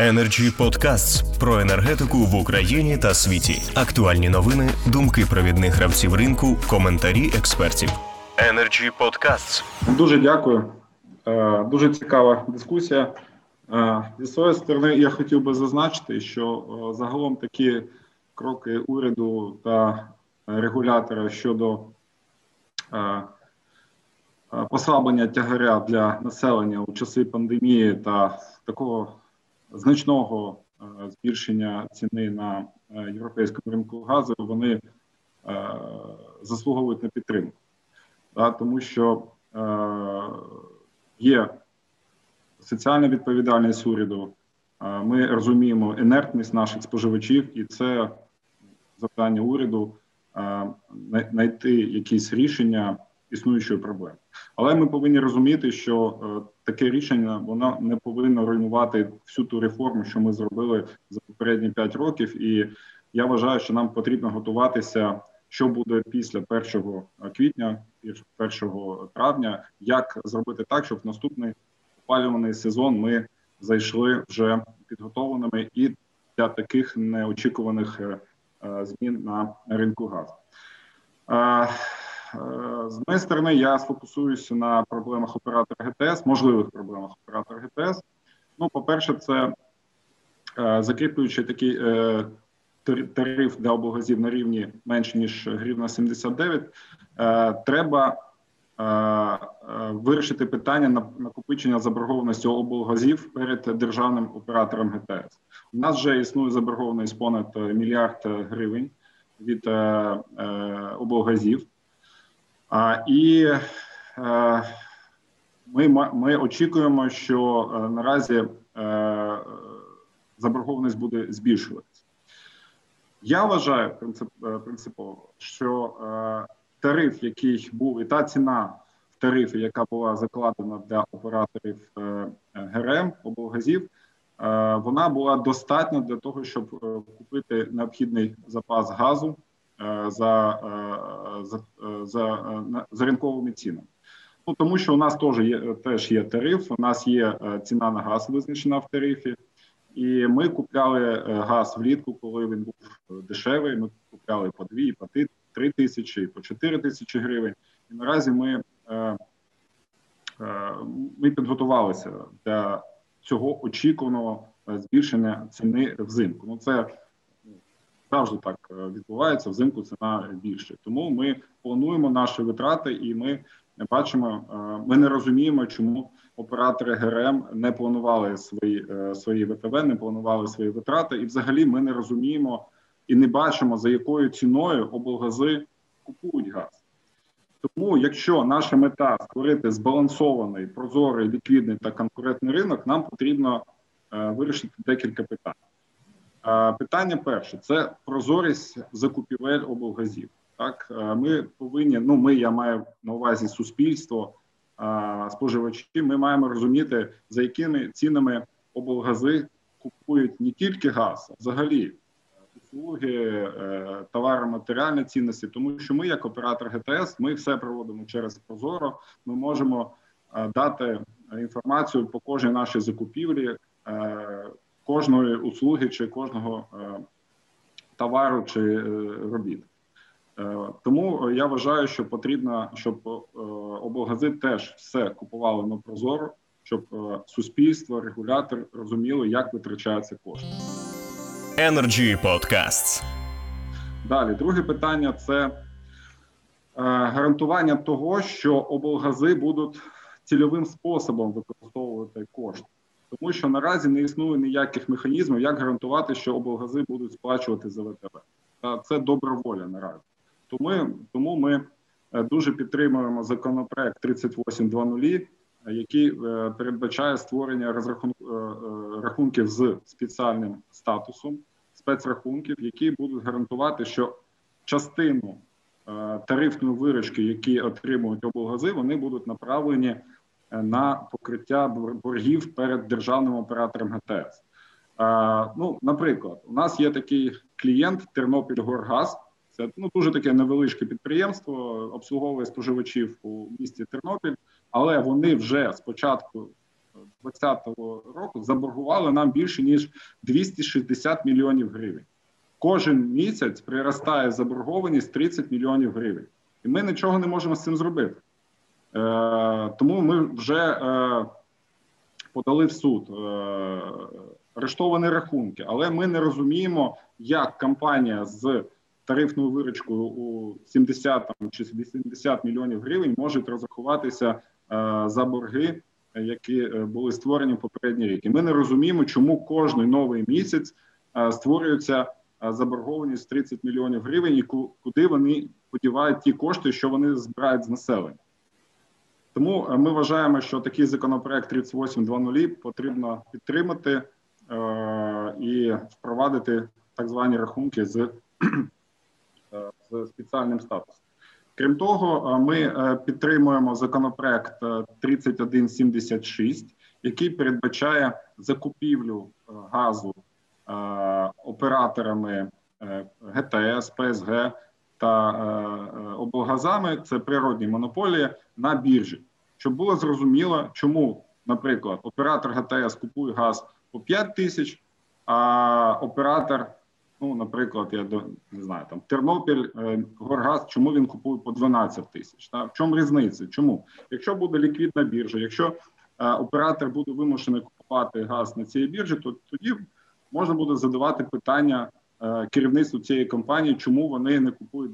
Energy Podcasts про енергетику в Україні та світі. Актуальні новини, думки провідних гравців ринку, коментарі експертів. Energy Podcasts. Дуже дякую. Е, дуже цікава дискусія. Е, зі своєї сторони, я хотів би зазначити, що е, загалом такі кроки уряду та регулятора щодо послаблення тягаря для населення у часи пандемії та такого значного збільшення ціни на європейському ринку газу, вони заслуговують на підтримку, тому що є соціальна відповідальність уряду. Ми розуміємо інертність наших споживачів, і це завдання уряду знайти якісь рішення існуючої проблеми. Але ми повинні розуміти, що е, таке рішення воно не повинно руйнувати всю ту реформу, що ми зробили за попередні 5 років. І я вважаю, що нам потрібно готуватися, що буде після 1 квітня, 1 травня, як зробити так, щоб в наступний опалюваний сезон ми зайшли вже підготовленими і для таких неочікуваних е, е, змін на ринку газу. З моєї сторони, я сфокусуюся на проблемах оператора ГТС, можливих проблемах оператора ГТС. Ну, по-перше, це е, закріплюючи такий е, тариф для облгазів на рівні менше ніж гривна 79, е, треба вирішити питання на накопичення заборгованості облгазів перед державним оператором ГТС. У нас вже існує заборгованість понад мільярд гривень від облгазів. І е, ми ми очікуємо, що е, наразі е, заборгованість буде збільшуватися. Я вважаю принципово, що тариф, який був, і та ціна в тарифі, яка була закладена для операторів ГРМ облгазів, вона була достатня для того, щоб купити необхідний запас газу за за, за, за ринковими цінами. Ну тому що у нас теж є теж є тариф. У нас є ціна на газ визначена в тарифі, і ми купляли газ влітку, коли він був дешевий. Ми купляли по дві, по три тисячі, по чотири тисячі гривень. І наразі ми ми підготувалися для цього очікуваного збільшення ціни взимку. Ну це завжди так е, відбувається. Взимку ціна більше. Тому ми плануємо наші витрати, і ми бачимо, е, ми не розуміємо, чому оператори ГРМ не планували свої е, свої ВТВ, не планували свої витрати, і взагалі ми не розуміємо і не бачимо за якою ціною облгази купують газ. Тому, якщо наша мета створити збалансований, прозорий, ліквідний та конкурентний ринок, нам потрібно е, вирішити декілька питань. Питання перше це прозорість закупівель облгазів. Так, ми повинні. Ну, ми я маю на увазі суспільство споживачі. Ми маємо розуміти, за якими цінами облгази купують не тільки газ, а взагалі услуги, е, товари, матеріальні цінності, тому що ми, як оператор ГТС, ми все проводимо через Прозоро. Ми можемо дати інформацію по кожній нашій закупівлі. Кожної услуги чи кожного е, товару чи е, робіт. Е, тому я вважаю, що потрібно, щоб облгази теж все купували на прозоро, щоб суспільство, регулятор розуміли, як витрачаються кошти. Energy Podcasts. Далі, друге питання це гарантування того, що облгази будуть цільовим способом використовувати кошти тому що наразі не існує ніяких механізмів, як гарантувати, що облгази будуть сплачувати за ВТВ. Це добра воля наразі. Тому, тому ми е, дуже підтримуємо законопроект 38.2.0, який е, передбачає створення розрахунків е, з спеціальним статусом, спецрахунків, які будуть гарантувати, що частину тарифної виручки, які отримують облгази, вони будуть направлені на покриття боргів перед державним оператором ГТС. Ну, наприклад, у нас є такий клієнт Тернопільгоргаз. Це ну дуже таке невеличке підприємство, обслуговує споживачів у місті Тернопіль, але вони вже з початку 2020 року заборгували нам більше ніж 260 мільйонів гривень. Кожен місяць приростає заборгованість 30 мільйонів гривень, і ми нічого не можемо з цим зробити. Е, Тому ми вже е, подали в суд е, арештовані рахунки, але ми не розуміємо, як компанія з тарифною виручкою у 70 чи 80 мільйонів гривень може розрахуватися за борги, які були створені в попередній рік. І ми не розуміємо, чому кожний новий місяць створюється заборгованість 30 мільйонів гривень, і куди вони подівають ті кошти, що вони збирають з населення. Тому е, ми вважаємо, що такий законопроект 38.2.0 потрібно підтримати е, і впровадити так звані рахунки з, е, з спеціальним статусом. Крім того, е, ми підтримуємо законопроект 3176, який передбачає закупівлю газу операторами ГТС, ПСГ та облгазами. Це природні монополії на біржі, щоб було зрозуміло, чому, наприклад, оператор ГТС купує газ по 5 тисяч, а оператор, ну, наприклад, я не знаю, там Тернопіль е, Горгаз, чому він купує по 12 тисяч? В чому різниця? Чому? Якщо буде ліквідна біржа, якщо е, оператор буде вимушений купувати газ на цій біржі, то тоді можна буде задавати питання е, керівництву цієї компанії, чому вони не купують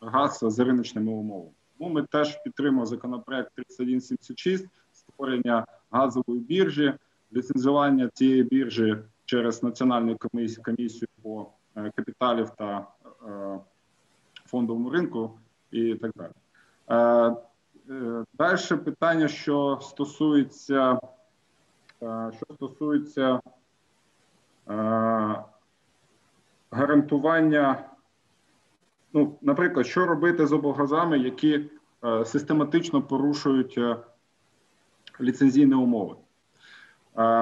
газ за риночними умовами. Тому ми теж підтримуємо законопроект 3176, створення газової біржі, ліцензування цієї біржі через національну комісію, комісію по е, капіталів та е, фондовому ринку і так далі. Е, далі питання, що стосується, що стосується гарантування ну, наприклад, що робити з облгазами, які е, систематично порушують е, ліцензійні умови. Е,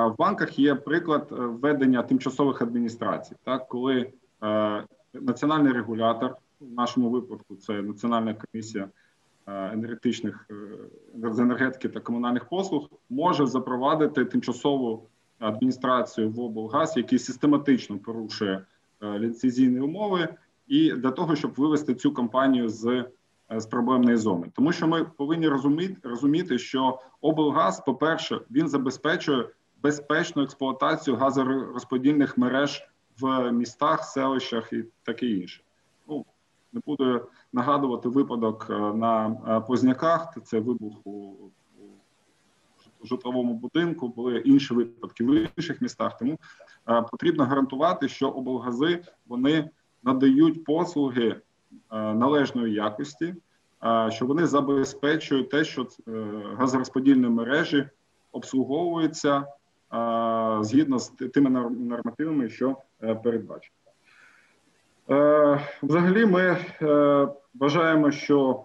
в банках є приклад введення тимчасових адміністрацій, так коли національний регулятор, в нашому випадку це Національна комісія енергетичних з енергетики та комунальних послуг, може запровадити тимчасову адміністрацію в облгаз, який систематично порушує ліцензійні умови і для того, щоб вивести цю компанію з з проблемної зони, тому що ми повинні розуміти, розуміти, що облгаз, по перше, він забезпечує безпечну експлуатацію газорозподільних мереж в містах, селищах і таке інше. Ну не буду нагадувати випадок е, на е, Позняках. Це вибух у житловому будинку, були інші випадки в інших містах. Тому е, потрібно гарантувати, що облгази вони надають послуги е, належної якості, е, що вони забезпечують те, що е, газорозподільні мережі обслуговуються згідно з тими нормативами, що передбачені. Взагалі, ми вважаємо, що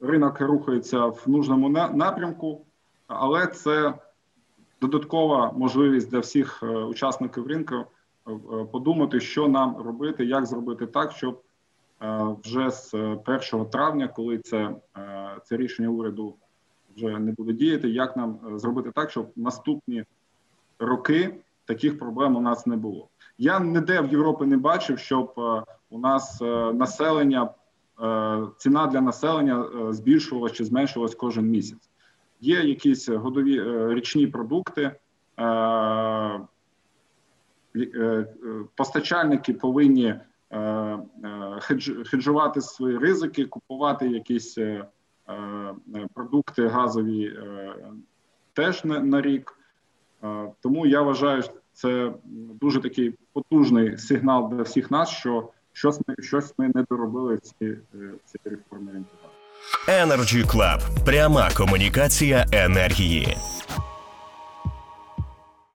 ринок рухається в нужному напрямку, але це додаткова можливість для всіх учасників ринку Е, подумати, що нам робити, як зробити так, щоб е, вже з 1 травня, коли це, е, це рішення уряду вже не буде діяти, як нам зробити так, щоб наступні роки таких проблем у нас не було. Я ніде в Європі не бачив, щоб у нас населення, ціна для населення збільшувалась чи зменшувалась кожен місяць. Є якісь годові річні продукти. Е, е, постачальники повинні е, хеджувати свої ризики, купувати якісь продукти газові теж на рік. Тому я вважаю, що це дуже такий потужний сигнал для всіх нас, що щось ми щось ми не доробили ці, ці реформи. Energy Club. пряма комунікація енергії.